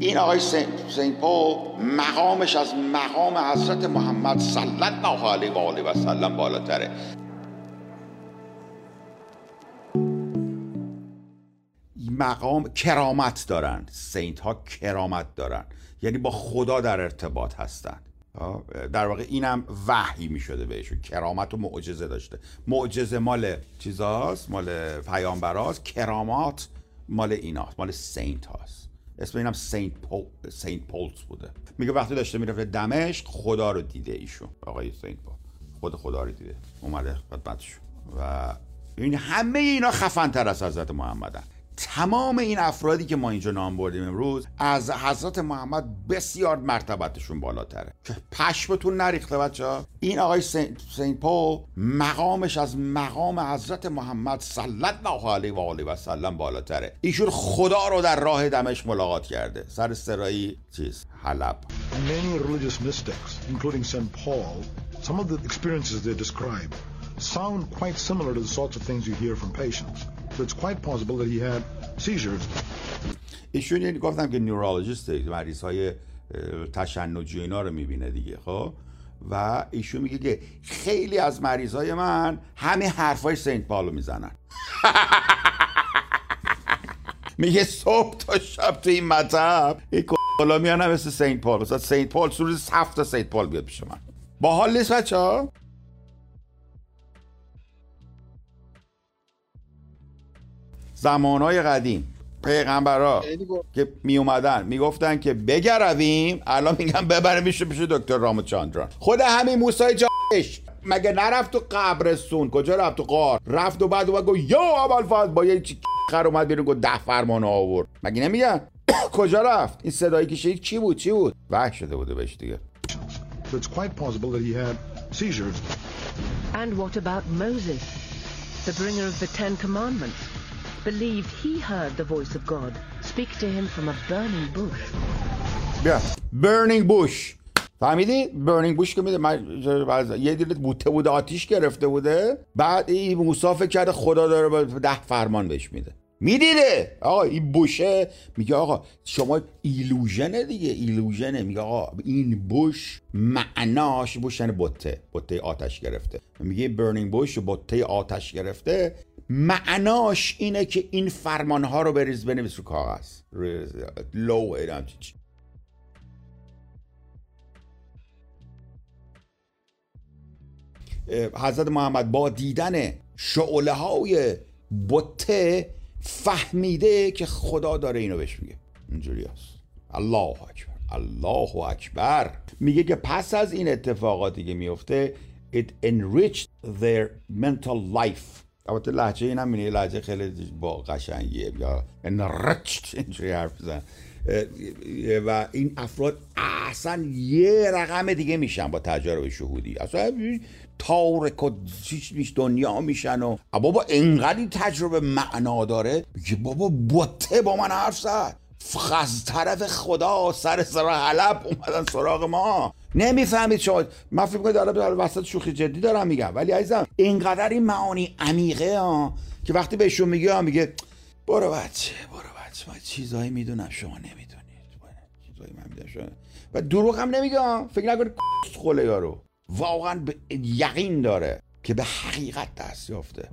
این آقای سین پول مقامش از مقام حضرت محمد صلی الله علیه و آله و سلم بالاتره. مقام کرامت دارن. سینت ها کرامت دارن. یعنی با خدا در ارتباط هستن. در واقع اینم وحی می شده بهشون. کرامت و معجزه داشته. معجزه مال چیزاست؟ مال پیامبراست. کرامات مال ایناست. مال saint هاست. اسم اینم Saint Paul، Saint Paul's بوده. میگه وقتی داشته می‌رفته دمشق خدا رو دیده ایشون. آقای Saint Paul. خود خدا رو دیده. اومده خدمتشون. و این همه اینا خفن تر از حضرت محمدن. تمام این افرادی که ما اینجا نام بردیم امروز از حضرت محمد بسیار مرتبتشون بالاتره. که پشمتون نریخته بچه ها. این آقای Saint Paul مقامش از مقام حضرت محمد صلی الله علیه و آله و سلم بالاتره. ایشون خدا رو در راه دمشق ملاقات کرده. سر سرایی چیز؟ حلب. Many religious mystics, including St. Paul, some of the experiences they describe sound quite similar to the sorts of things you hear from patients. So it's quite possible that he had seizures. ایشون یعنی گفتم که نیورولوژیست مریض های تشنجی اینا رو می‌بینه دیگه خب؟ و ایشون میگه که خیلی از مریض های من همه حرفای سنت پالو می‌زنن. میگه صبح تا شب تو این مطب این کلا میانه مثل سنت پال. مثلا سنت پال سور هفت سنت پال بیاد پیش من. با حال نیست بچه ها زمانهای قدیم. پیغمبرا که می اومدن می‌گفتن که بگرویم الان میگن ببره میشه پیش دکتر رامو چاندران. خود همین موسی جاش مگه نرفت تو قبرستون؟ کجا رفت؟ تو قار رفت و بعد اومد گفت یا اول فاز با یه خر اومد بیرون گفت ده فرمان آورد. مگه نمیگن؟ کجا رفت؟ این صدایی که شنید چی بود؟ چی بود؟ وحش شده بوده بهش دیگه. So it's quite possible that he had seizures. And what about Moses, the bringer of the Ten Commandments? Believed he heard the voice of God speak to him from a burning bush. بیا. برنینگ بوش فهمیدی؟ برنینگ بوش که میده من یه دیره بوته بوده آتیش گرفته بوده. بعد این موسی فکر کرده خدا داره ده فرمان بهش میده. می‌دیده؟ آقا این بوشه میگه آقا شما ایلوژنه دیگه ایلوژنه. میگه آقا این بوش معناش بوش یعنی بوته بوته آتش گرفته. میگه برنینگ بوش بوته آتش گرفته. معناش اینه که این فرمان ها رو بریز بنویس رو کاغذ. لو حضرت محمد با دیدن شعله های بته فهمیده که خدا داره اینو بهش میگه. اینجوری هست. الله اکبر الله اکبر. میگه که پس از این اتفاقاتی که میفته it enriched their mental life. البته لحجه این هم لحجه خیلی با قشنگیه. یا enriched اینجوری حرف بزن و این افراد اصلا یه رقم دیگه میشن با تجارب شهودی. اصلا تارک و دنیا میشن و بابا انقدر این تجربه معنا داره؟ میگه بابا بوته با من حرف زد. از طرف خدا سر سر حلب اومدن سراغ ما. نمی‌فهمید شما. من فکر کنید دارم وسط شوخی جدی دارم میگم. ولی عزیزم اینقدر این معانی عمیقه ها که وقتی بهشون میگه میگه برو بچه برو بچه من چیزایی می‌دونم شما نمی‌دونید. چیزایی من می‌دونم شما و دروغ هم نمیگه فکر نکنید خوله یارو. واقعا به یقین داره که به حقیقت دست یافته.